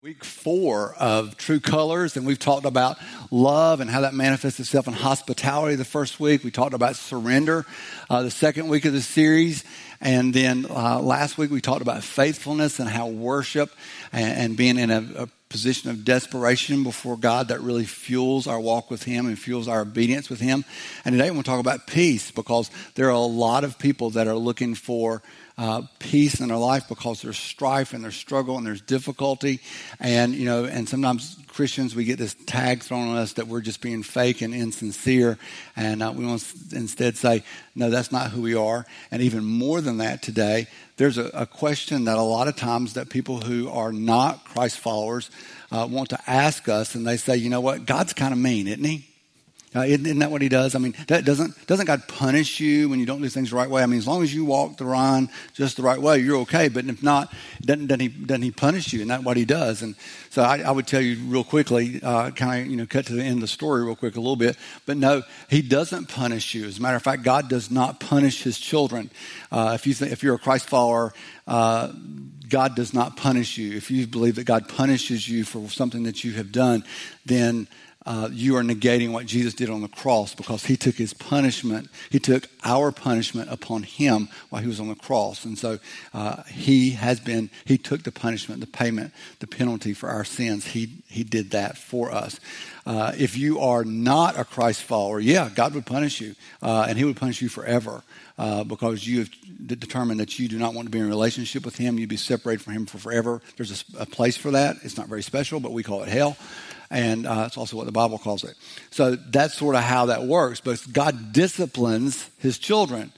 Week four of True Colors, and we've talked about love and how that manifests itself in hospitality the first week. We talked about surrender uh, the second week of the series. And then uh, last week we talked about faithfulness and how worship and, and being in a, a position of desperation before God that really fuels our walk with Him and fuels our obedience with Him. And today we'll talk about peace because there are a lot of people that are looking for uh, peace in their life because there's strife and there's struggle and there's difficulty. And, you know, and sometimes Christians, we get this tag thrown on us that we're just being fake and insincere. And uh, we want to instead say, no, that's not who we are. And even more than that today, there's a, a question that a lot of times that people who are not Christ followers uh, want to ask us. And they say, you know what? God's kind of mean, isn't he? Uh, isn't, isn't, that what he does? I mean, doesn't, doesn't God punish you when you don't do things the right way? I mean, as long as you walk the line just the right way, you're okay. But if not, doesn't, doesn't, he, doesn't he punish you? And that's what he does. And so I, I would tell you real quickly, uh, kind of, you know, cut to the end of the story real quick a little bit. But no, he doesn't punish you. As a matter of fact, God does not punish his children. Uh, if, you th- if you're a Christ follower, uh, God does not punish you. If you believe that God punishes you for something that you have done, then uh, you are negating what Jesus did on the cross because he took his punishment, he took our punishment upon him while he was on the cross. And so uh, he has been, he took the punishment, the payment, the penalty for our sins. He, he did that for us. Uh, if you are not a Christ follower, yeah, God would punish you, uh, and he would punish you forever. Uh, because you have determined that you do not want to be in a relationship with Him. You'd be separated from Him for forever. There's a, a place for that. It's not very special, but we call it hell and uh, it's also what the Bible calls it. So that's sort of how that works. But God disciplines his children.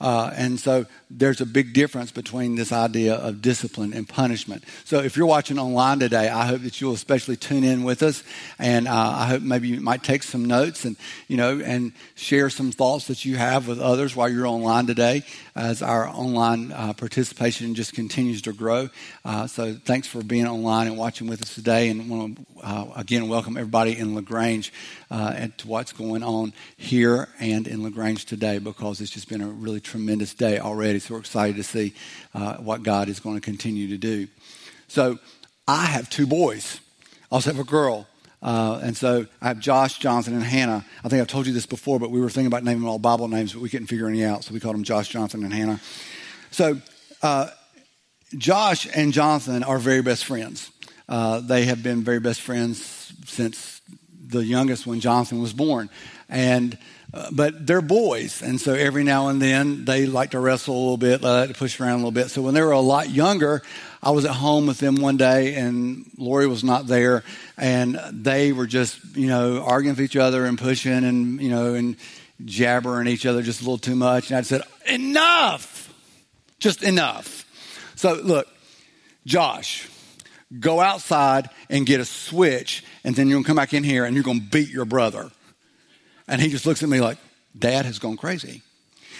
Uh, and so there's a big difference between this idea of discipline and punishment. So if you're watching online today, I hope that you'll especially tune in with us, and uh, I hope maybe you might take some notes and you know and share some thoughts that you have with others while you're online today, as our online uh, participation just continues to grow. Uh, so thanks for being online and watching with us today, and want to uh, again welcome everybody in Lagrange uh, and to what's going on here and in Lagrange today because it's just been a really tremendous day already. So we're excited to see uh, what God is going to continue to do. So I have two boys. I also have a girl. Uh, and so I have Josh, Jonathan, and Hannah. I think I've told you this before, but we were thinking about naming them all Bible names, but we couldn't figure any out. So we called them Josh, Jonathan, and Hannah. So uh, Josh and Jonathan are very best friends. Uh, they have been very best friends since the youngest when Jonathan, was born. And uh, but they're boys, and so every now and then they like to wrestle a little bit, they like to push around a little bit. So when they were a lot younger, I was at home with them one day, and Lori was not there, and they were just you know arguing with each other and pushing and you know and jabbering each other just a little too much. And I said, "Enough, just enough." So look, Josh, go outside and get a switch, and then you're gonna come back in here and you're gonna beat your brother. And he just looks at me like, Dad has gone crazy.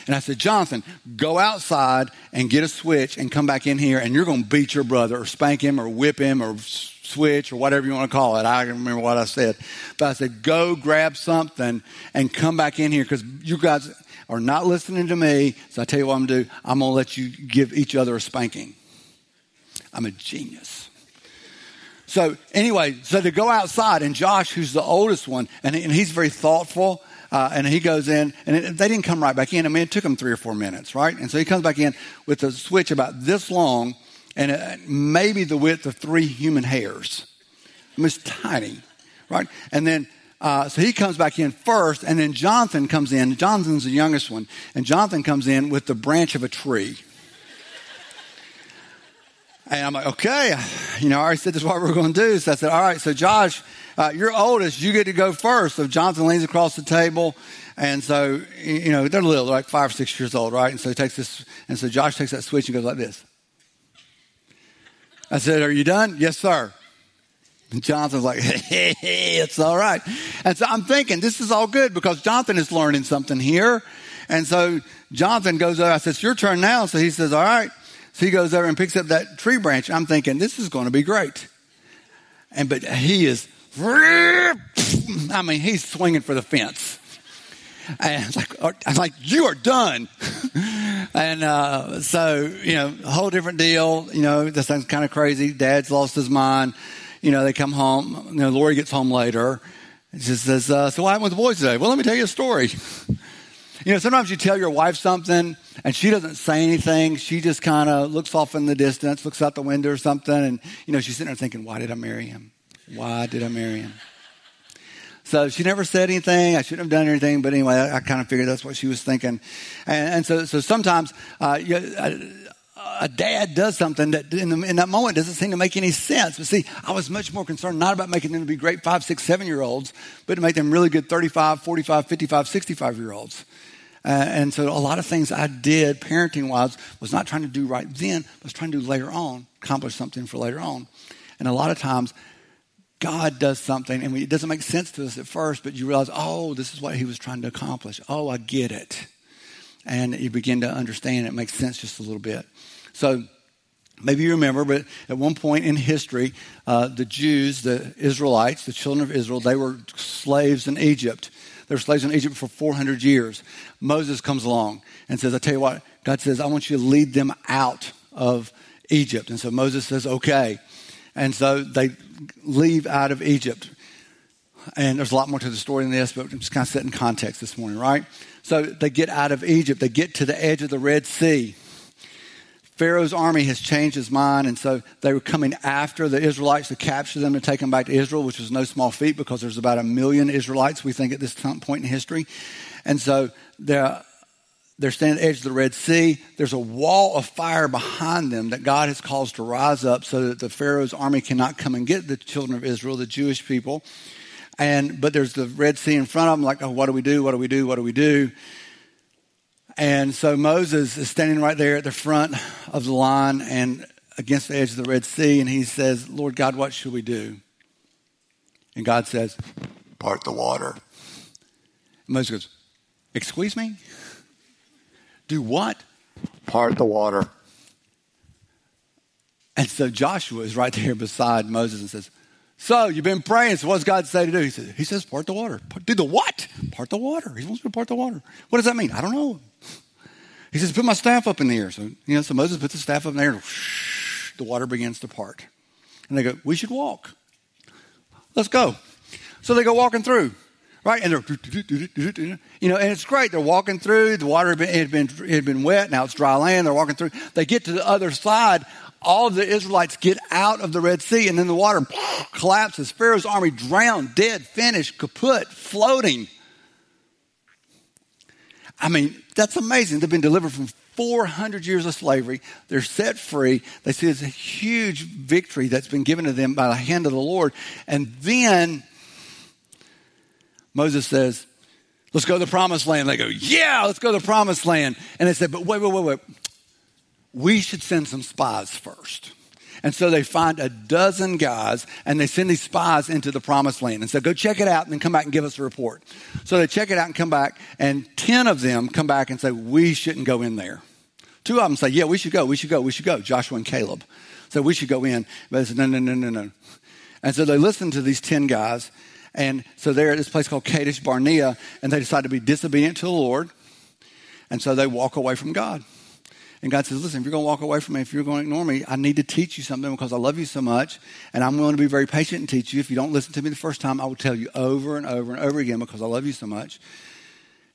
And I said, Jonathan, go outside and get a switch and come back in here, and you're going to beat your brother or spank him or whip him or switch or whatever you want to call it. I don't remember what I said. But I said, go grab something and come back in here because you guys are not listening to me. So I tell you what I'm going to do. I'm going to let you give each other a spanking. I'm a genius. So anyway, so to go outside, and Josh, who's the oldest one, and, and he's very thoughtful, uh, and he goes in, and it, they didn't come right back in. I mean, it took him three or four minutes, right? And so he comes back in with a switch about this long, and it, maybe the width of three human hairs. I mean, it's tiny, right? And then uh, so he comes back in first, and then Jonathan comes in. Jonathan's the youngest one, and Jonathan comes in with the branch of a tree. And I'm like, okay, you know, I already said this is what we're going to do. So I said, all right, so Josh, uh, you're oldest, you get to go first. So Jonathan leans across the table. And so, you know, they're little, they're like five or six years old, right? And so he takes this, and so Josh takes that switch and goes like this. I said, are you done? Yes, sir. And Jonathan's like, hey, hey, it's all right. And so I'm thinking, this is all good because Jonathan is learning something here. And so Jonathan goes over, I said, it's your turn now. So he says, all right. So he goes over and picks up that tree branch. I'm thinking, this is going to be great. And, but he is, I mean, he's swinging for the fence. And I'm like, I'm like, you are done. And uh, so, you know, a whole different deal. You know, this sounds kind of crazy. Dad's lost his mind. You know, they come home. You know, Lori gets home later. She says, uh, So what happened with the boys today? Well, let me tell you a story. you know, sometimes you tell your wife something and she doesn't say anything. She just kind of looks off in the distance, looks out the window or something. And, you know, she's sitting there thinking, Why did I marry him? Why did I marry him? So she never said anything. I shouldn't have done anything. But anyway, I, I kind of figured that's what she was thinking. And, and so, so sometimes uh, you, uh, a dad does something that in, the, in, that moment doesn't seem to make any sense. But see, I was much more concerned not about making them to be great five, six, seven year olds, but to make them really good 35, 45, 55, 65 year olds. Uh, and so a lot of things I did parenting wise was not trying to do right then, but was trying to do later on, accomplish something for later on. And a lot of times, God does something and we, it doesn't make sense to us at first, but you realize, oh, this is what he was trying to accomplish. Oh, I get it. And you begin to understand it makes sense just a little bit. So maybe you remember, but at one point in history, uh, the Jews, the Israelites, the children of Israel, they were slaves in Egypt. They were slaves in Egypt for 400 years. Moses comes along and says, I tell you what, God says, I want you to lead them out of Egypt. And so Moses says, okay. And so they leave out of Egypt. And there's a lot more to the story than this, but I'm just kind of setting context this morning, right? So they get out of Egypt. They get to the edge of the Red Sea. Pharaoh's army has changed his mind, and so they were coming after the Israelites to capture them and take them back to Israel, which was no small feat because there's about a million Israelites, we think, at this point in history. And so they're, they're standing at the edge of the Red Sea. There's a wall of fire behind them that God has caused to rise up so that the Pharaoh's army cannot come and get the children of Israel, the Jewish people. And but there's the Red Sea in front of them, like, oh, what do we do? What do we do? What do we do? And so Moses is standing right there at the front of the line and against the edge of the Red Sea, and he says, Lord God, what should we do? And God says, Part the water. And Moses goes, Excuse me? Do what? Part the water. And so Joshua is right there beside Moses and says, So you've been praying, so what's God say to do? He says, He says, Part the water. Do the what? Part the water. He wants me to part the water. What does that mean? I don't know. He says, Put my staff up in the air. So, you know, so Moses puts the staff up in the air, the water begins to part. And they go, We should walk. Let's go. So they go walking through, right? And they're, you know, and it's great. They're walking through. The water had been, had been, had been wet. Now it's dry land. They're walking through. They get to the other side. All of the Israelites get out of the Red Sea, and then the water collapses. Pharaoh's army drowned, dead, finished, kaput, floating. I mean, that's amazing. They've been delivered from 400 years of slavery. They're set free. They see this huge victory that's been given to them by the hand of the Lord. And then Moses says, Let's go to the promised land. They go, Yeah, let's go to the promised land. And they said, But wait, wait, wait, wait. We should send some spies first. And so they find a dozen guys and they send these spies into the promised land and say, go check it out and then come back and give us a report. So they check it out and come back, and 10 of them come back and say, we shouldn't go in there. Two of them say, yeah, we should go, we should go, we should go. Joshua and Caleb. So we should go in. But they said, no, no, no, no, no. And so they listen to these 10 guys. And so they're at this place called Kadesh Barnea, and they decide to be disobedient to the Lord. And so they walk away from God. And God says, listen, if you're going to walk away from me, if you're going to ignore me, I need to teach you something because I love you so much. And I'm willing to be very patient and teach you. If you don't listen to me the first time, I will tell you over and over and over again because I love you so much.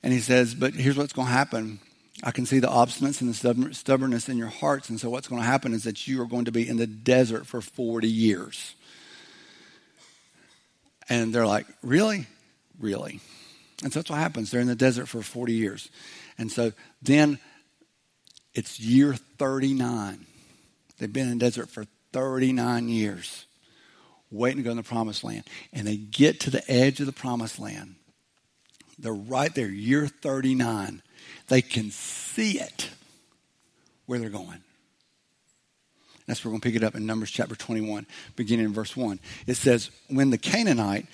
And he says, but here's what's going to happen. I can see the obstinance and the stubbornness in your hearts. And so what's going to happen is that you are going to be in the desert for 40 years. And they're like, really? Really? And so that's what happens. They're in the desert for 40 years. And so then it's year 39. They've been in the desert for 39 years, waiting to go in the promised land. And they get to the edge of the promised land. They're right there, year 39. They can see it where they're going. That's where we're going to pick it up in Numbers chapter 21, beginning in verse 1. It says, When the Canaanite,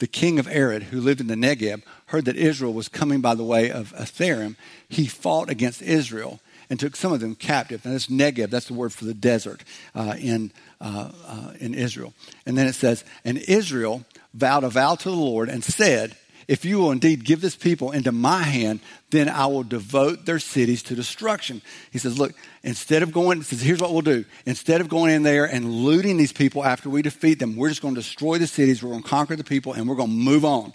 the king of Arad, who lived in the Negeb, heard that Israel was coming by the way of Atharim, he fought against Israel and took some of them captive. And that's Negeb, that's the word for the desert uh, in, uh, uh, in Israel. And then it says, And Israel vowed a vow to the Lord and said, if you will indeed give this people into my hand, then I will devote their cities to destruction. He says, Look, instead of going, he says, here's what we'll do. Instead of going in there and looting these people after we defeat them, we're just going to destroy the cities, we're going to conquer the people, and we're going to move on.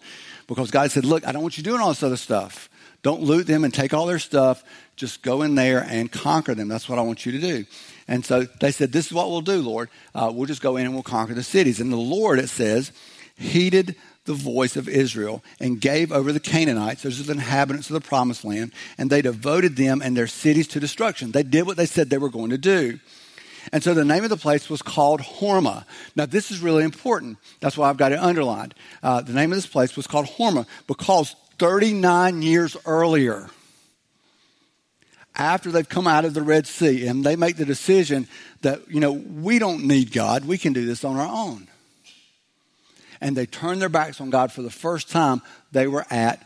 Because God said, Look, I don't want you doing all this other stuff. Don't loot them and take all their stuff. Just go in there and conquer them. That's what I want you to do. And so they said, This is what we'll do, Lord. Uh, we'll just go in and we'll conquer the cities. And the Lord, it says, heeded the voice of Israel and gave over the Canaanites, those are the inhabitants of the promised land, and they devoted them and their cities to destruction. They did what they said they were going to do. And so the name of the place was called Hormah. Now, this is really important. That's why I've got it underlined. Uh, the name of this place was called Hormah because 39 years earlier, after they've come out of the Red Sea and they make the decision that, you know, we don't need God, we can do this on our own. And they turn their backs on God for the first time, they were at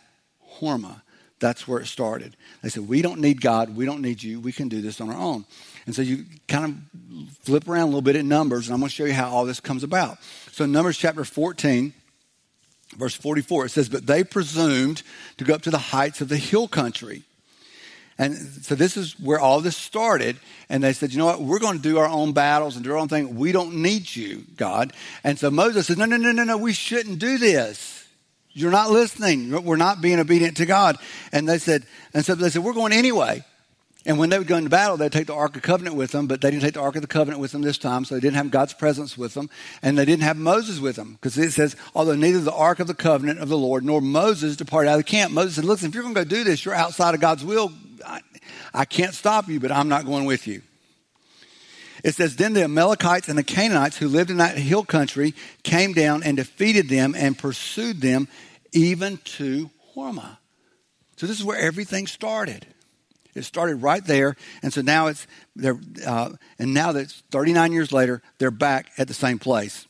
Hormah. That's where it started. They said, We don't need God, we don't need you, we can do this on our own. And so you kind of flip around a little bit in Numbers, and I'm going to show you how all this comes about. So, Numbers chapter 14, verse 44, it says, But they presumed to go up to the heights of the hill country and so this is where all this started. And they said, you know what? We're going to do our own battles and do our own thing. We don't need you, God. And so Moses said, no, no, no, no, no. We shouldn't do this. You're not listening. We're not being obedient to God. And they said, and so they said, we're going anyway. And when they would go into battle, they'd take the Ark of Covenant with them, but they didn't take the Ark of the Covenant with them this time, so they didn't have God's presence with them, and they didn't have Moses with them. Because it says, although neither the Ark of the Covenant of the Lord nor Moses departed out of the camp, Moses said, Listen, if you're going to go do this, you're outside of God's will. I, I can't stop you, but I'm not going with you. It says, Then the Amalekites and the Canaanites who lived in that hill country came down and defeated them and pursued them even to Hormah. So this is where everything started. It started right there, and so now it's they're uh, and now that it's 39 years later, they're back at the same place.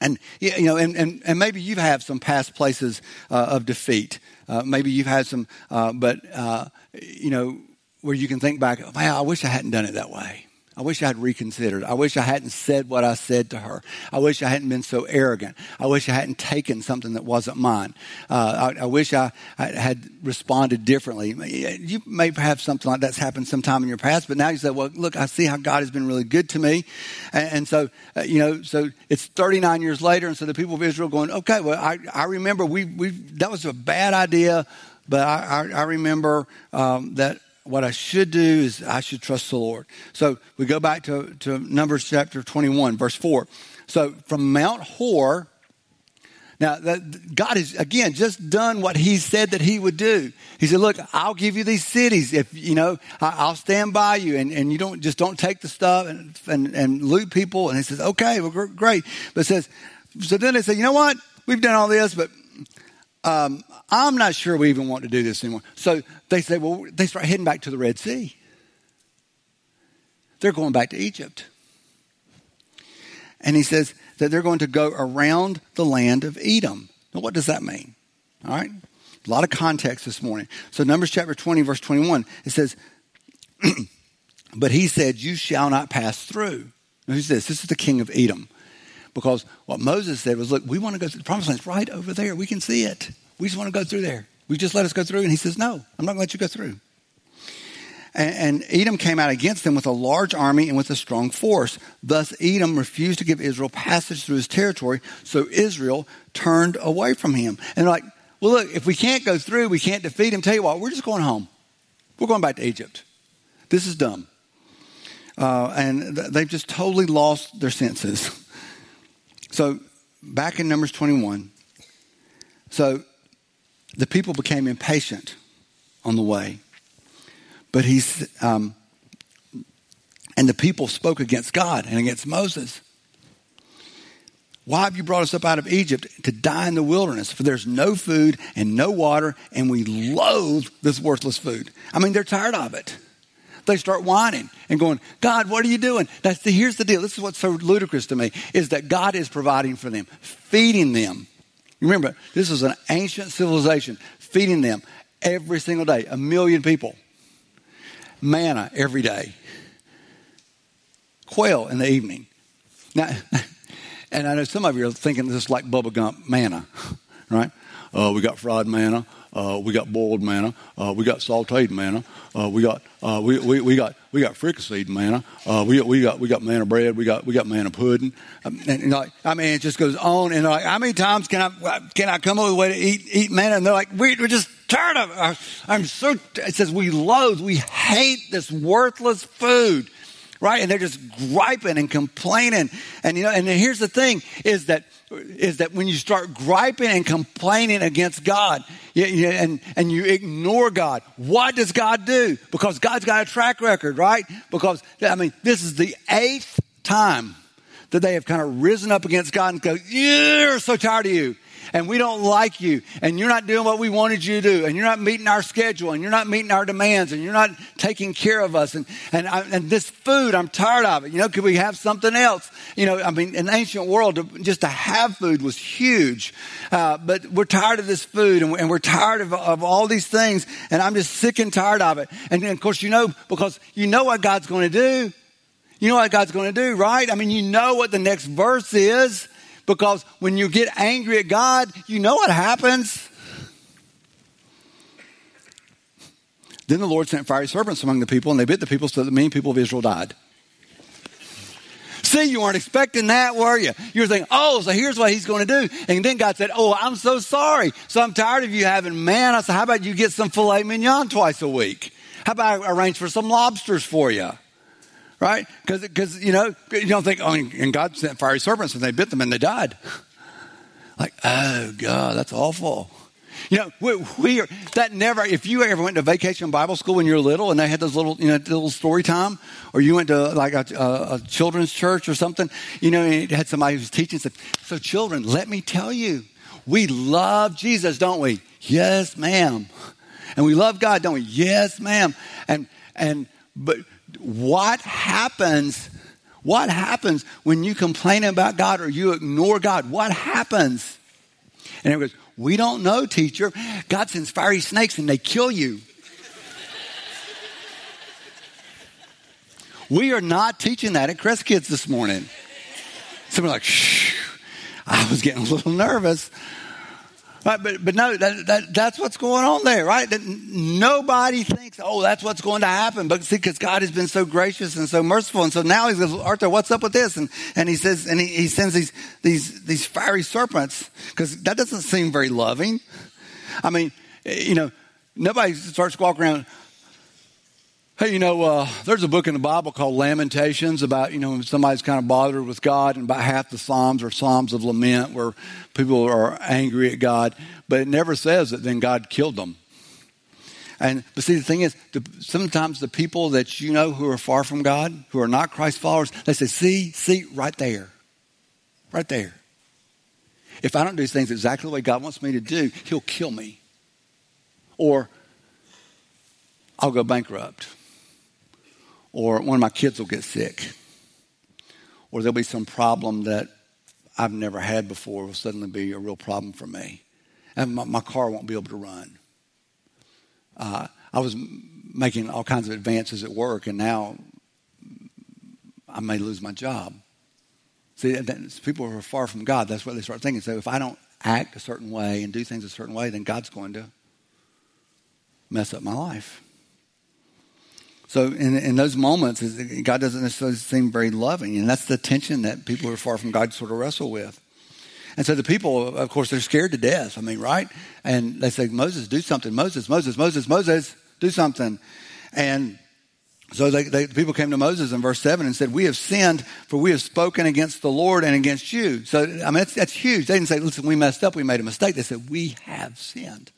And you know, and, and, and maybe you've had some past places uh, of defeat. Uh, maybe you've had some, uh, but uh, you know, where you can think back, wow, I wish I hadn't done it that way. I wish I had reconsidered. I wish I hadn't said what I said to her. I wish I hadn't been so arrogant. I wish I hadn't taken something that wasn't mine. Uh, I, I, wish I, I, had responded differently. You may have something like that's happened sometime in your past, but now you say, well, look, I see how God has been really good to me. And, and so, uh, you know, so it's 39 years later, and so the people of Israel going, okay, well, I, I remember we, we, that was a bad idea, but I, I, remember um, that what I should do is I should trust the Lord. So we go back to, to Numbers chapter 21, verse 4. So from Mount Hor, now that God has again just done what He said that He would do. He said, "Look, I'll give you these cities if you know I'll stand by you, and, and you don't just don't take the stuff and, and, and loot people." And He says, "Okay, well, great." But it says, so then they say, "You know what? We've done all this, but um, I'm not sure we even want to do this anymore. So they say, well, they start heading back to the Red Sea. They're going back to Egypt. And he says that they're going to go around the land of Edom. Now, what does that mean? All right? A lot of context this morning. So, Numbers chapter 20, verse 21, it says, But he said, You shall not pass through. Now, who's this? This is the king of Edom. Because what Moses said was, look, we want to go through the promised land. It's right over there. We can see it. We just want to go through there. We just let us go through. And he says, no, I'm not going to let you go through. And, and Edom came out against them with a large army and with a strong force. Thus, Edom refused to give Israel passage through his territory, so Israel turned away from him. And like, well, look, if we can't go through, we can't defeat him. Tell you what, we're just going home. We're going back to Egypt. This is dumb. Uh, and they've just totally lost their senses. So, back in Numbers 21, so the people became impatient on the way. But he's, um, and the people spoke against God and against Moses. Why have you brought us up out of Egypt to die in the wilderness? For there's no food and no water, and we loathe this worthless food. I mean, they're tired of it they start whining and going, God, what are you doing? That's the, here's the deal. This is what's so ludicrous to me is that God is providing for them, feeding them. Remember, this is an ancient civilization, feeding them every single day, a million people. Manna every day. Quail in the evening. Now, and I know some of you are thinking this is like Bubba Gump manna, right? Uh, we got fried manna. Uh, we got boiled manna. Uh, we got sautéed manna. Uh, we got uh, we, we, we got we got fricasseed manna. Uh, we we got we got manna bread. We got we got manna pudding. Um, and, and like I mean, it just goes on and like how many times can I can I come over a way to eat eat manna? And they're like, we, we're just tired of it. I'm so. It says we loathe, we hate this worthless food right? And they're just griping and complaining. And you know, and here's the thing is that is that when you start griping and complaining against God you, you, and, and you ignore God, what does God do? Because God's got a track record, right? Because, I mean, this is the eighth time that they have kind of risen up against God and go, yeah, so tired of you and we don't like you and you're not doing what we wanted you to do and you're not meeting our schedule and you're not meeting our demands and you're not taking care of us and and, I, and this food I'm tired of it. You know could we have something else? You know I mean in the ancient world just to have food was huge. Uh, but we're tired of this food and and we're tired of, of all these things and I'm just sick and tired of it. And, and of course you know because you know what God's going to do. You know what God's going to do, right? I mean, you know what the next verse is. Because when you get angry at God, you know what happens. Then the Lord sent fiery serpents among the people, and they bit the people so that the mean people of Israel died. See, you weren't expecting that, were you? You were thinking, oh, so here's what he's going to do. And then God said, oh, I'm so sorry. So I'm tired of you having manna. So how about you get some filet mignon twice a week? How about I arrange for some lobsters for you? Right? Because, you know, you don't think, oh, and God sent fiery serpents and they bit them and they died. Like, oh, God, that's awful. You know, we, we, are, that never, if you ever went to vacation Bible school when you were little and they had those little, you know, little story time, or you went to like a, a, a children's church or something, you know, and it had somebody who was teaching, said, so children, let me tell you, we love Jesus, don't we? Yes, ma'am. And we love God, don't we? Yes, ma'am. And, and, but, what happens? What happens when you complain about God or you ignore God? What happens? And it goes, We don't know, teacher. God sends fiery snakes and they kill you. we are not teaching that at Crest Kids this morning. Somebody's like, shh. I was getting a little nervous. Right, but, but no, that, that, that's what's going on there, right? That nobody thinks, oh, that's what's going to happen. But see, because God has been so gracious and so merciful. And so now he says, Arthur, what's up with this? And, and he says, and he, he sends these, these, these fiery serpents because that doesn't seem very loving. I mean, eh, you know, nobody starts walking around, Hey, you know, uh, there's a book in the Bible called Lamentations about, you know, when somebody's kind of bothered with God, and about half the Psalms are Psalms of lament where people are angry at God, but it never says that then God killed them. And but see, the thing is, the, sometimes the people that you know who are far from God, who are not Christ followers, they say, "See, see, right there, right there. If I don't do things exactly the way God wants me to do, He'll kill me, or I'll go bankrupt." Or one of my kids will get sick, or there'll be some problem that I've never had before will suddenly be a real problem for me, and my, my car won't be able to run. Uh, I was making all kinds of advances at work, and now I may lose my job. See, people who are far from God, that's what they start thinking. So if I don't act a certain way and do things a certain way, then God's going to mess up my life. So in, in those moments, God doesn't necessarily seem very loving. And that's the tension that people who are far from God sort of wrestle with. And so the people, of course, they're scared to death. I mean, right? And they say, Moses, do something. Moses, Moses, Moses, Moses, do something. And so they, they, the people came to Moses in verse 7 and said, We have sinned, for we have spoken against the Lord and against you. So, I mean, that's, that's huge. They didn't say, Listen, we messed up, we made a mistake. They said, We have sinned.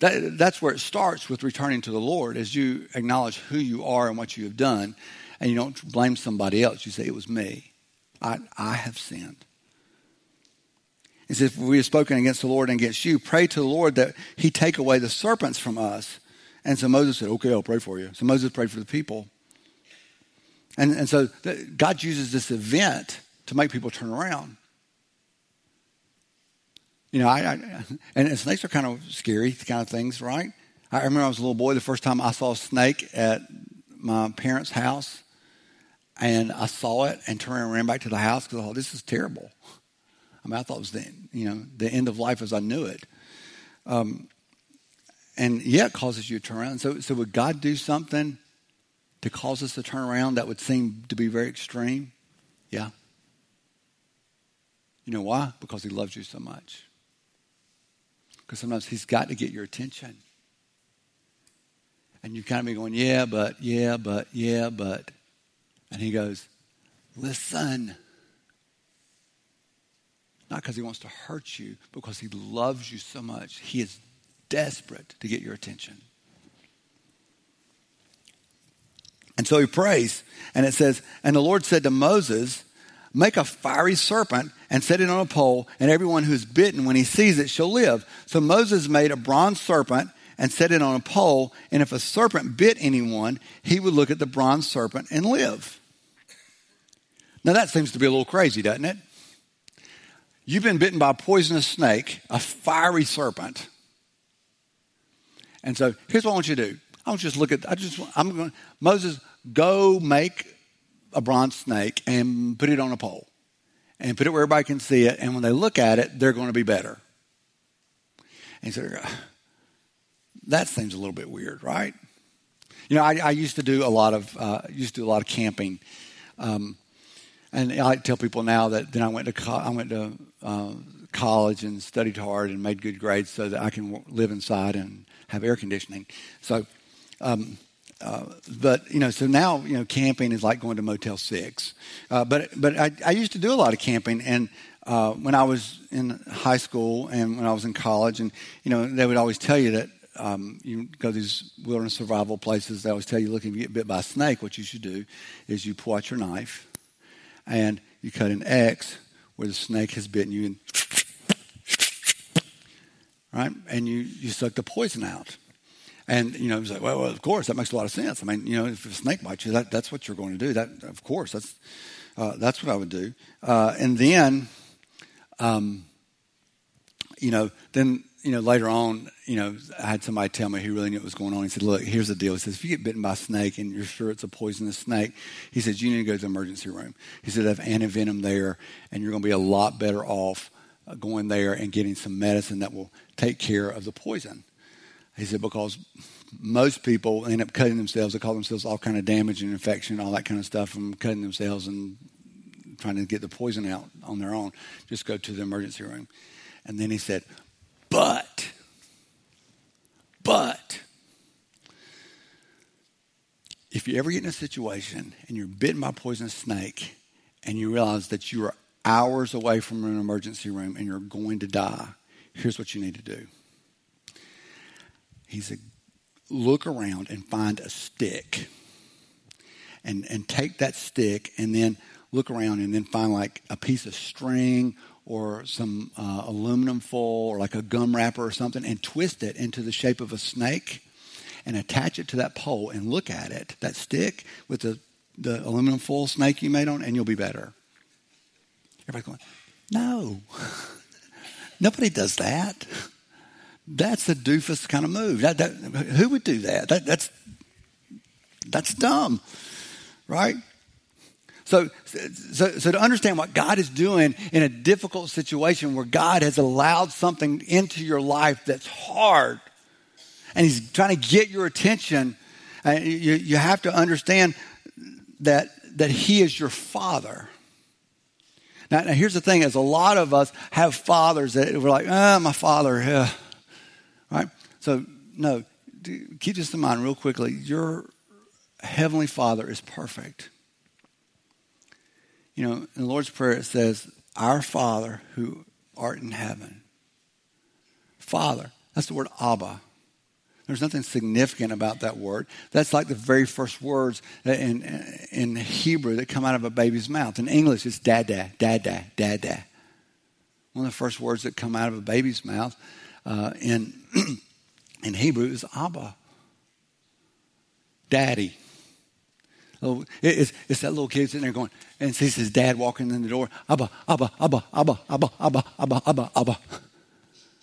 That, that's where it starts with returning to the Lord as you acknowledge who you are and what you have done, and you don't blame somebody else. You say, It was me. I, I have sinned. He says, If we have spoken against the Lord and against you, pray to the Lord that he take away the serpents from us. And so Moses said, Okay, I'll pray for you. So Moses prayed for the people. And, and so God uses this event to make people turn around. You know, I, I, and snakes are kind of scary kind of things, right? I remember I was a little boy the first time I saw a snake at my parents' house, and I saw it and turned and ran back to the house because I thought this is terrible. I mean, I thought it was the, you know, the end of life as I knew it. Um, and yeah, it causes you to turn around. So, so would God do something to cause us to turn around that would seem to be very extreme? Yeah. You know why? Because he loves you so much. Because sometimes he's got to get your attention. And you kind of be going, yeah, but, yeah, but, yeah, but. And he goes, listen. Not because he wants to hurt you, because he loves you so much. He is desperate to get your attention. And so he prays, and it says, And the Lord said to Moses, Make a fiery serpent and set it on a pole, and everyone who is bitten when he sees it shall live. So Moses made a bronze serpent and set it on a pole, and if a serpent bit anyone, he would look at the bronze serpent and live. Now that seems to be a little crazy, doesn't it? You've been bitten by a poisonous snake, a fiery serpent. And so here's what I want you to do. I want you to look at, I just, I'm going, Moses, go make a bronze snake and put it on a pole and put it where everybody can see it. And when they look at it, they're going to be better. And so that seems a little bit weird, right? You know, I, I used to do a lot of, uh, used to do a lot of camping. Um, and I tell people now that then I went to, co- I went to, uh, college and studied hard and made good grades so that I can live inside and have air conditioning. So, um, uh, but you know, so now you know, camping is like going to Motel Six. Uh, but but I, I, used to do a lot of camping, and uh, when I was in high school and when I was in college, and you know, they would always tell you that um, you go to these wilderness survival places. They always tell you, look, if you get bit by a snake, what you should do is you pull out your knife and you cut an X where the snake has bitten you, and right, and you you suck the poison out. And, you know, he was like, well, well, of course, that makes a lot of sense. I mean, you know, if a snake bites you, that, that's what you're going to do. That, of course, that's, uh, that's what I would do. Uh, and then, um, you know, then, you know, later on, you know, I had somebody tell me who really knew what was going on. He said, look, here's the deal. He says, if you get bitten by a snake and you're sure it's a poisonous snake, he says, you need to go to the emergency room. He said, they have antivenom there, and you're going to be a lot better off uh, going there and getting some medicine that will take care of the poison. He said, because most people end up cutting themselves. They call themselves all kind of damage and infection, all that kind of stuff from cutting themselves and trying to get the poison out on their own. Just go to the emergency room. And then he said, but, but, if you ever get in a situation and you're bitten by a poisonous snake and you realize that you are hours away from an emergency room and you're going to die, here's what you need to do. He said, look around and find a stick. And, and take that stick and then look around and then find like a piece of string or some uh, aluminum foil or like a gum wrapper or something and twist it into the shape of a snake and attach it to that pole and look at it, that stick with the, the aluminum foil snake you made on, and you'll be better. Everybody going, no. Nobody does that. That's a doofus kind of move. That, that, who would do that? that? That's that's dumb, right? So, so, so to understand what God is doing in a difficult situation where God has allowed something into your life that's hard, and He's trying to get your attention, uh, you, you have to understand that that He is your Father. Now, now, here's the thing: is a lot of us have fathers that we're like, ah, oh, my father. Right? So, no, keep this in mind real quickly. Your Heavenly Father is perfect. You know, in the Lord's Prayer it says, Our Father who art in heaven. Father, that's the word Abba. There's nothing significant about that word. That's like the very first words in, in Hebrew that come out of a baby's mouth. In English, it's dada, dada, dada. One of the first words that come out of a baby's mouth uh, in, in Hebrew is Abba, Daddy. Oh, it's, it's that little kid sitting there going, and sees his dad walking in the door, Abba, Abba, Abba, Abba, Abba, Abba, Abba, Abba, Abba.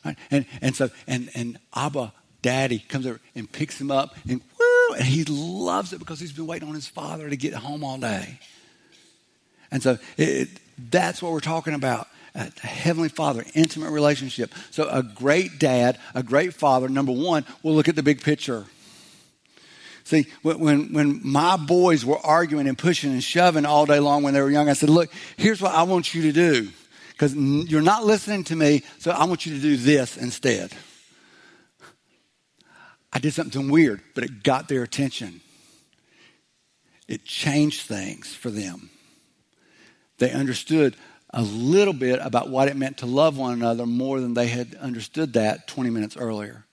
Right? And, and so, and, and Abba, Daddy, comes over and picks him up, and woo, and he loves it because he's been waiting on his father to get home all day. And so, it, That's what we're talking about. A Heavenly Father, intimate relationship. So, a great dad, a great father, number one, will look at the big picture. See, when, when my boys were arguing and pushing and shoving all day long when they were young, I said, Look, here's what I want you to do. Because you're not listening to me, so I want you to do this instead. I did something weird, but it got their attention. It changed things for them. They understood a little bit about what it meant to love one another more than they had understood that 20 minutes earlier.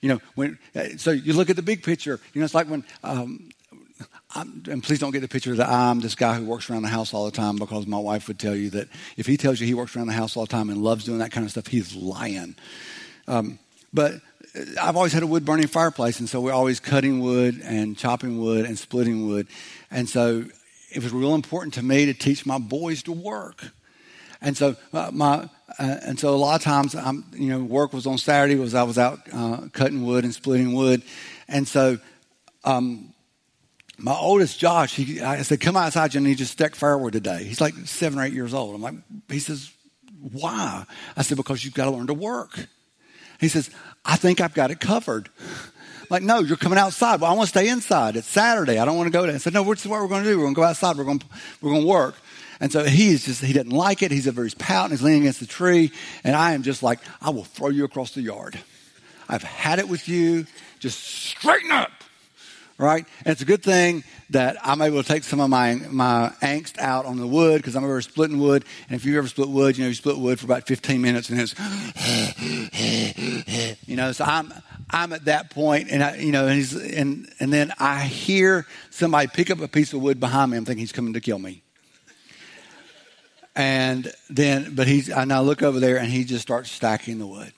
You know, when, so you look at the big picture. You know, it's like when, um, and please don't get the picture that I'm this guy who works around the house all the time because my wife would tell you that if he tells you he works around the house all the time and loves doing that kind of stuff, he's lying. Um, but I've always had a wood burning fireplace, and so we're always cutting wood and chopping wood and splitting wood. And so it was real important to me to teach my boys to work. And so uh, my uh, and so a lot of times I'm you know work was on Saturday was I was out uh, cutting wood and splitting wood, and so um, my oldest Josh he I said come outside you need to just stack firewood today. He's like seven or eight years old. I'm like he says why? I said because you've got to learn to work. He says I think I've got it covered. Like, no, you're coming outside. Well, I want to stay inside. It's Saturday. I don't want to go there. I said, no, what's what we're going to do? We're going to go outside. We're going we're going to work. And so he is just, he doesn't like it. He's his pout and he's leaning against the tree. And I am just like, I will throw you across the yard. I've had it with you. Just straighten up. Right? And it's a good thing that I'm able to take some of my, my angst out on the wood because I'm ever splitting wood. And if you ever split wood, you know, you split wood for about 15 minutes and it's, you know, so I'm, I'm at that point and I, you know, and he's, and, and then I hear somebody pick up a piece of wood behind me. I'm thinking he's coming to kill me. And then, but he's, and I look over there and he just starts stacking the wood.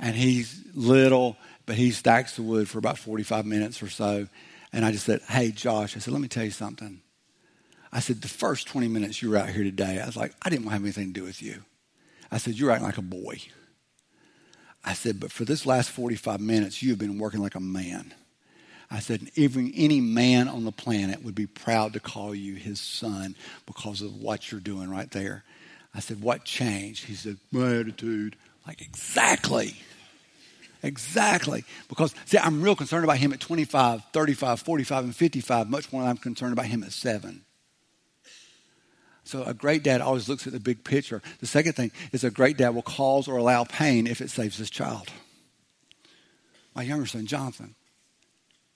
And he's little, but he stacks the wood for about 45 minutes or so. And I just said, Hey, Josh, I said, let me tell you something. I said, the first 20 minutes you were out here today, I was like, I didn't want to have anything to do with you. I said, you're acting like a boy. I said, but for this last 45 minutes, you've been working like a man. I said, even any man on the planet would be proud to call you his son because of what you're doing right there. I said, what changed? He said, my attitude. Like, exactly. Exactly. Because, see, I'm real concerned about him at 25, 35, 45, and 55, much more than I'm concerned about him at seven. So, a great dad always looks at the big picture. The second thing is a great dad will cause or allow pain if it saves his child. My younger son, Jonathan,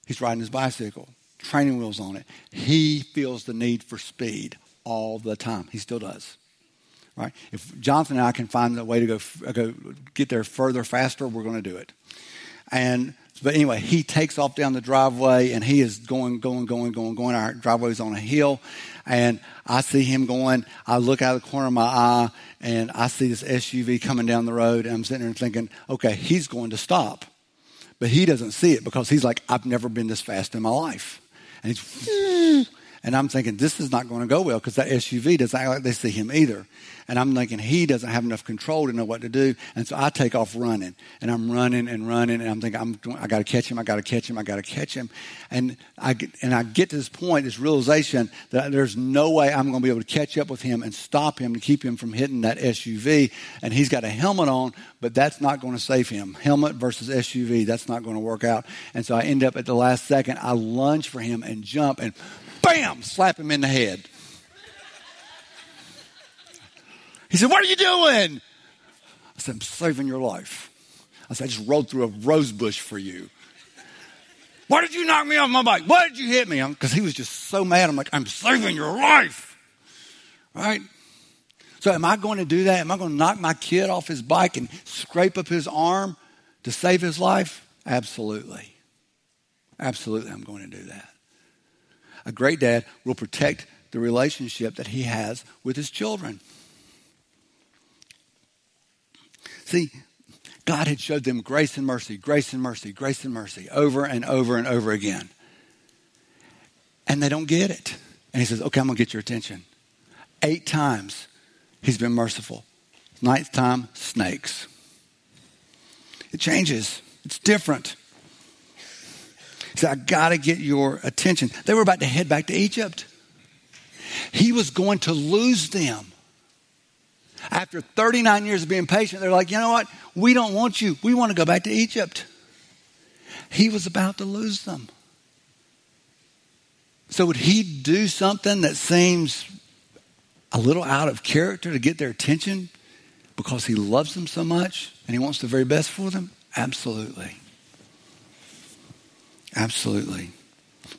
He's riding his bicycle, training wheels on it. He feels the need for speed all the time. He still does. Right? If Jonathan and I can find a way to go, uh, go get there further, faster, we're going to do it. And but anyway, he takes off down the driveway and he is going, going, going, going, going. Our driveway's on a hill. And I see him going. I look out of the corner of my eye and I see this SUV coming down the road. And I'm sitting there thinking, okay, he's going to stop. But he doesn't see it because he's like, I've never been this fast in my life. And he's, and I'm thinking, this is not going to go well because that SUV doesn't act like they see him either. And I'm thinking he doesn't have enough control to know what to do. And so I take off running and I'm running and running and I'm thinking, I'm, I got to catch him. I got to catch him. I got to catch him. And I, get, and I get to this point, this realization that there's no way I'm going to be able to catch up with him and stop him to keep him from hitting that SUV. And he's got a helmet on, but that's not going to save him. Helmet versus SUV, that's not going to work out. And so I end up at the last second, I lunge for him and jump and bam, slap him in the head. He said, What are you doing? I said, I'm saving your life. I said, I just rode through a rose bush for you. Why did you knock me off my bike? Why did you hit me? Because he was just so mad. I'm like, I'm saving your life. Right? So, am I going to do that? Am I going to knock my kid off his bike and scrape up his arm to save his life? Absolutely. Absolutely, I'm going to do that. A great dad will protect the relationship that he has with his children. See, God had showed them grace and mercy, grace and mercy, grace and mercy over and over and over again. And they don't get it. And he says, Okay, I'm going to get your attention. Eight times he's been merciful. Ninth time, snakes. It changes, it's different. He said, I got to get your attention. They were about to head back to Egypt. He was going to lose them. After 39 years of being patient, they're like, you know what? We don't want you. We want to go back to Egypt. He was about to lose them. So, would he do something that seems a little out of character to get their attention because he loves them so much and he wants the very best for them? Absolutely. Absolutely.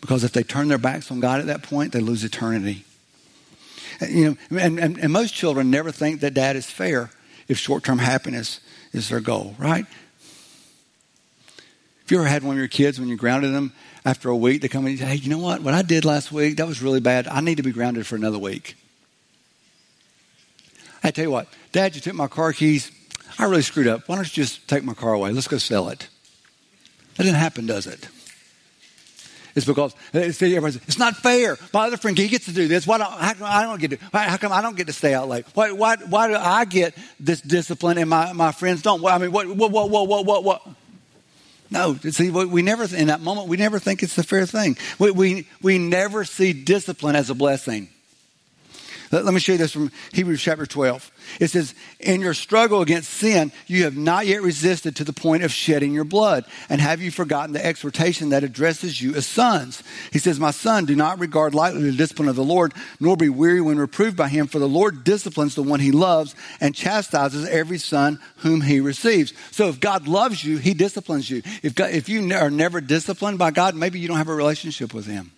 Because if they turn their backs on God at that point, they lose eternity. You know, and, and, and most children never think that dad is fair if short term happiness is their goal, right? If you ever had one of your kids when you grounded them after a week, they come and say, Hey, you know what? What I did last week, that was really bad. I need to be grounded for another week. I tell you what, Dad, you took my car keys. I really screwed up. Why don't you just take my car away? Let's go sell it. That didn't happen, does it? It's because it's not fair. My other friend, he gets to do this. Why don't, how come I don't get to, how come I don't get to stay out late? Why, why, why do I get this discipline and my, my friends don't? I mean, what, what, what, what, what, what, what? No, see, we never, in that moment, we never think it's the fair thing. We, we, we never see discipline as a blessing. Let, let me show you this from Hebrews chapter 12. It says, In your struggle against sin, you have not yet resisted to the point of shedding your blood. And have you forgotten the exhortation that addresses you as sons? He says, My son, do not regard lightly the discipline of the Lord, nor be weary when reproved by him, for the Lord disciplines the one he loves and chastises every son whom he receives. So if God loves you, he disciplines you. If, God, if you are never disciplined by God, maybe you don't have a relationship with him.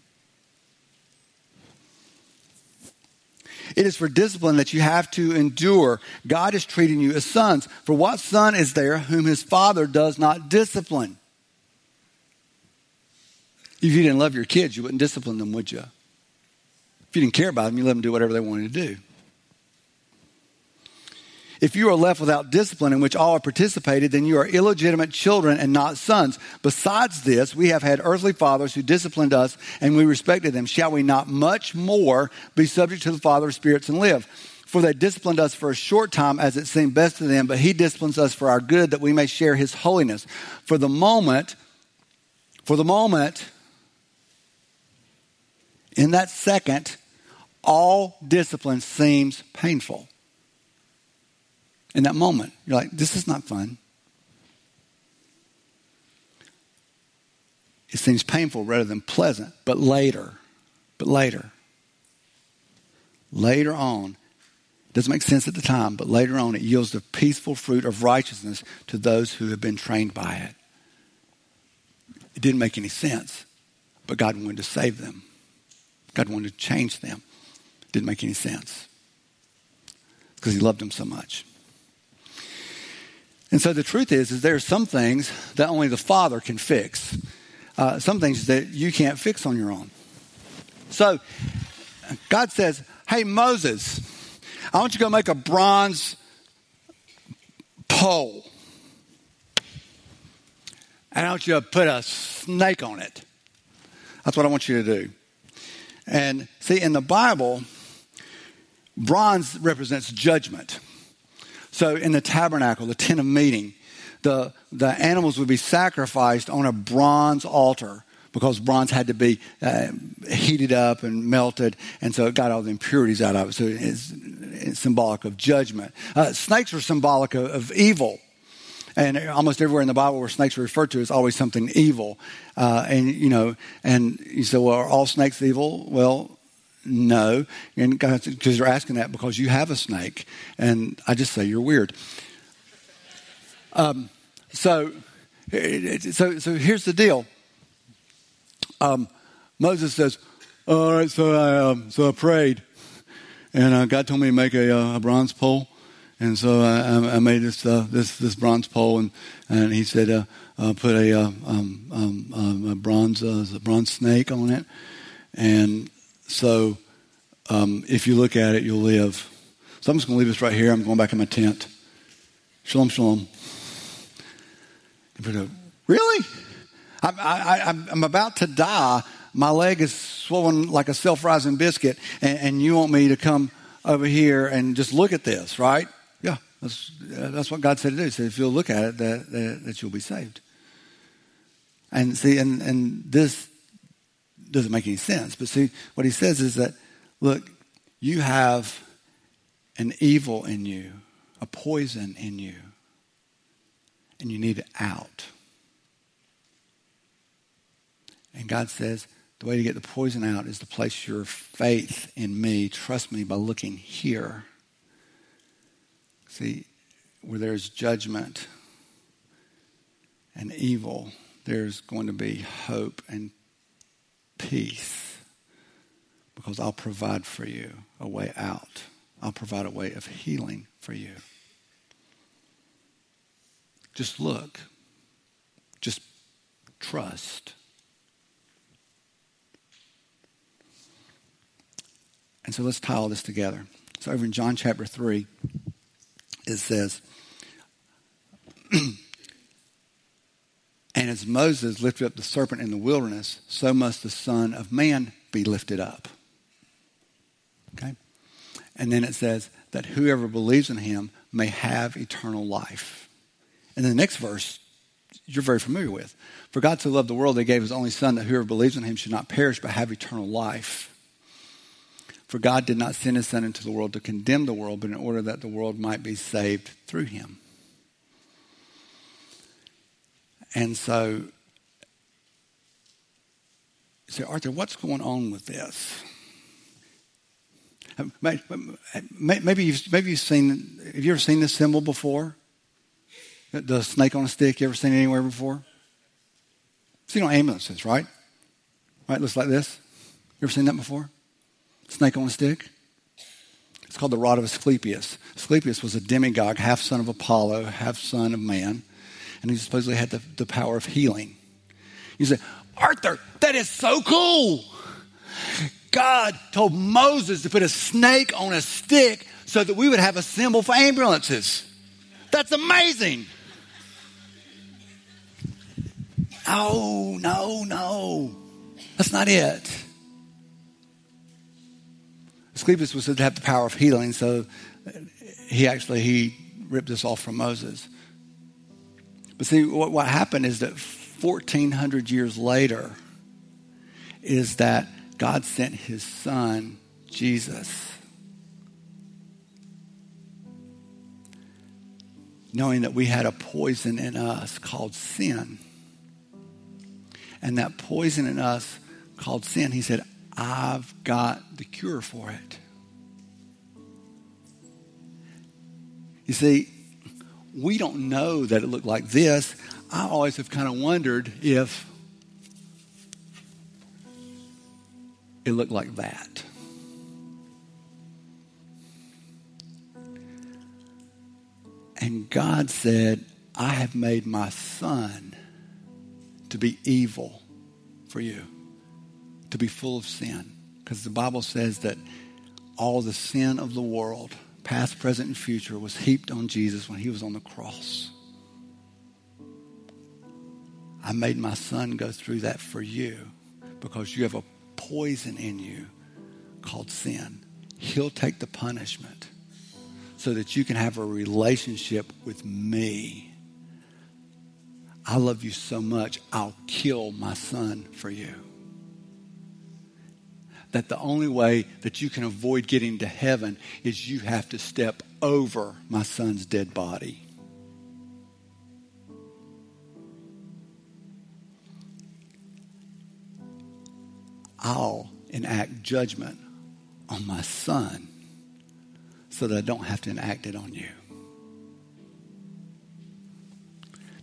It is for discipline that you have to endure. God is treating you as sons. For what son is there whom his father does not discipline? If you didn't love your kids, you wouldn't discipline them, would you? If you didn't care about them, you let them do whatever they wanted to do. If you are left without discipline in which all have participated, then you are illegitimate children and not sons. Besides this, we have had earthly fathers who disciplined us and we respected them. Shall we not much more be subject to the Father of spirits and live? For they disciplined us for a short time as it seemed best to them, but he disciplines us for our good that we may share his holiness. For the moment, for the moment, in that second, all discipline seems painful in that moment. You're like, this is not fun. It seems painful rather than pleasant, but later, but later, later on, doesn't make sense at the time, but later on it yields the peaceful fruit of righteousness to those who have been trained by it. It didn't make any sense, but God wanted to save them. God wanted to change them. Didn't make any sense because He loved them so much. And so the truth is, is there are some things that only the Father can fix. Uh, some things that you can't fix on your own. So God says, "Hey Moses, I want you to go make a bronze pole, and I want you to put a snake on it. That's what I want you to do." And see, in the Bible, bronze represents judgment. So in the tabernacle, the tent of meeting, the, the animals would be sacrificed on a bronze altar because bronze had to be uh, heated up and melted, and so it got all the impurities out of it. So it's, it's symbolic of judgment. Uh, snakes are symbolic of, of, evil. And almost everywhere in the Bible where snakes are referred to is always something evil. Uh, and, you know, and you say, well, are all snakes evil? Well, no. And because you're asking that because you have a snake. And I just say you're weird. Um, so, so, so here's the deal. Um, Moses says, "All right, so I um, so I prayed, and uh, God told me to make a, uh, a bronze pole, and so I, I made this uh, this this bronze pole, and and He said uh, uh, put a, uh, um, um, um, a bronze a bronze snake on it, and so um, if you look at it, you'll live. So I'm just going to leave this right here. I'm going back in my tent. Shalom, shalom. Really? I'm, I, am about to die. My leg is swollen like a self rising biscuit, and, and, you want me to come over here and just look at this, right? Yeah, that's, uh, that's what God said to do. He said, if you'll look at it, that, that, that you'll be saved. And see, and, and this doesn't make any sense. But see, what he says is that, look, you have an evil in you, a poison in you, and you need it out. And God says, the way to get the poison out is to place your faith in me. Trust me by looking here. See, where there's judgment and evil, there's going to be hope and peace because I'll provide for you a way out. I'll provide a way of healing for you. Just look. Just trust. And so let's tie all this together. So over in John chapter 3, it says, And as Moses lifted up the serpent in the wilderness, so must the Son of Man be lifted up. Okay? And then it says that whoever believes in him may have eternal life. And then the next verse, you're very familiar with. For God so loved the world, that he gave his only Son, that whoever believes in him should not perish, but have eternal life. For God did not send his Son into the world to condemn the world, but in order that the world might be saved through him. And so, say, Arthur, what's going on with this? Maybe you've, maybe you've seen, have you ever seen this symbol before? The snake on a stick, you ever seen anywhere before? Seen on ambulances, right? Right, looks like this. You ever seen that before? Snake on a stick? It's called the rod of Asclepius. Asclepius was a demigod, half son of Apollo, half son of man and he supposedly had the, the power of healing. You say, Arthur, that is so cool. God told Moses to put a snake on a stick so that we would have a symbol for ambulances. That's amazing. No, no, no. That's not it. Asclepius was said to have the power of healing, so he actually he ripped this off from Moses. But see, what, what happened is that 1,400 years later, is that God sent his son, Jesus. Knowing that we had a poison in us called sin. And that poison in us called sin, he said, I've got the cure for it. You see, we don't know that it looked like this. I always have kind of wondered if it looked like that. And God said, I have made my son to be evil for you, to be full of sin. Because the Bible says that all the sin of the world past, present, and future, was heaped on Jesus when he was on the cross. I made my son go through that for you because you have a poison in you called sin. He'll take the punishment so that you can have a relationship with me. I love you so much, I'll kill my son for you that the only way that you can avoid getting to heaven is you have to step over my son's dead body. I'll enact judgment on my son so that I don't have to enact it on you.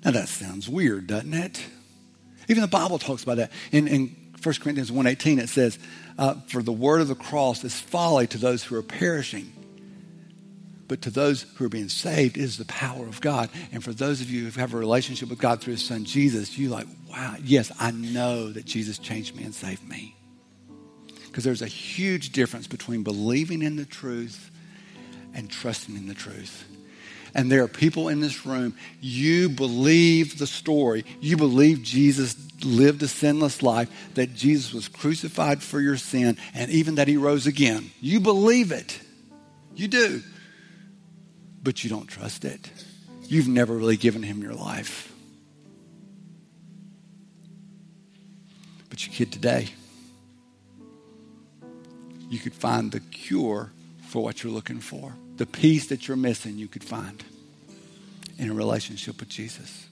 Now that sounds weird, doesn't it? Even the Bible talks about that. In, in 1 Corinthians 1.18 it says, uh, For the word of the cross is folly to those who are perishing. But to those who are being saved is the power of God. And for those of you who have a relationship with God through his son Jesus, you like, wow, yes, I know that Jesus changed me and saved me. Because there's a huge difference between believing in the truth and trusting in the truth. And there are people in this room, you believe the story. You believe Jesus lived a sinless life, that Jesus was crucified for your sin, and even that he rose again. You believe it. You do. But you don't trust it. You've never really given him your life. But you kid today, you could find the cure for what you're looking for the peace that you're missing, you could find in a relationship with Jesus.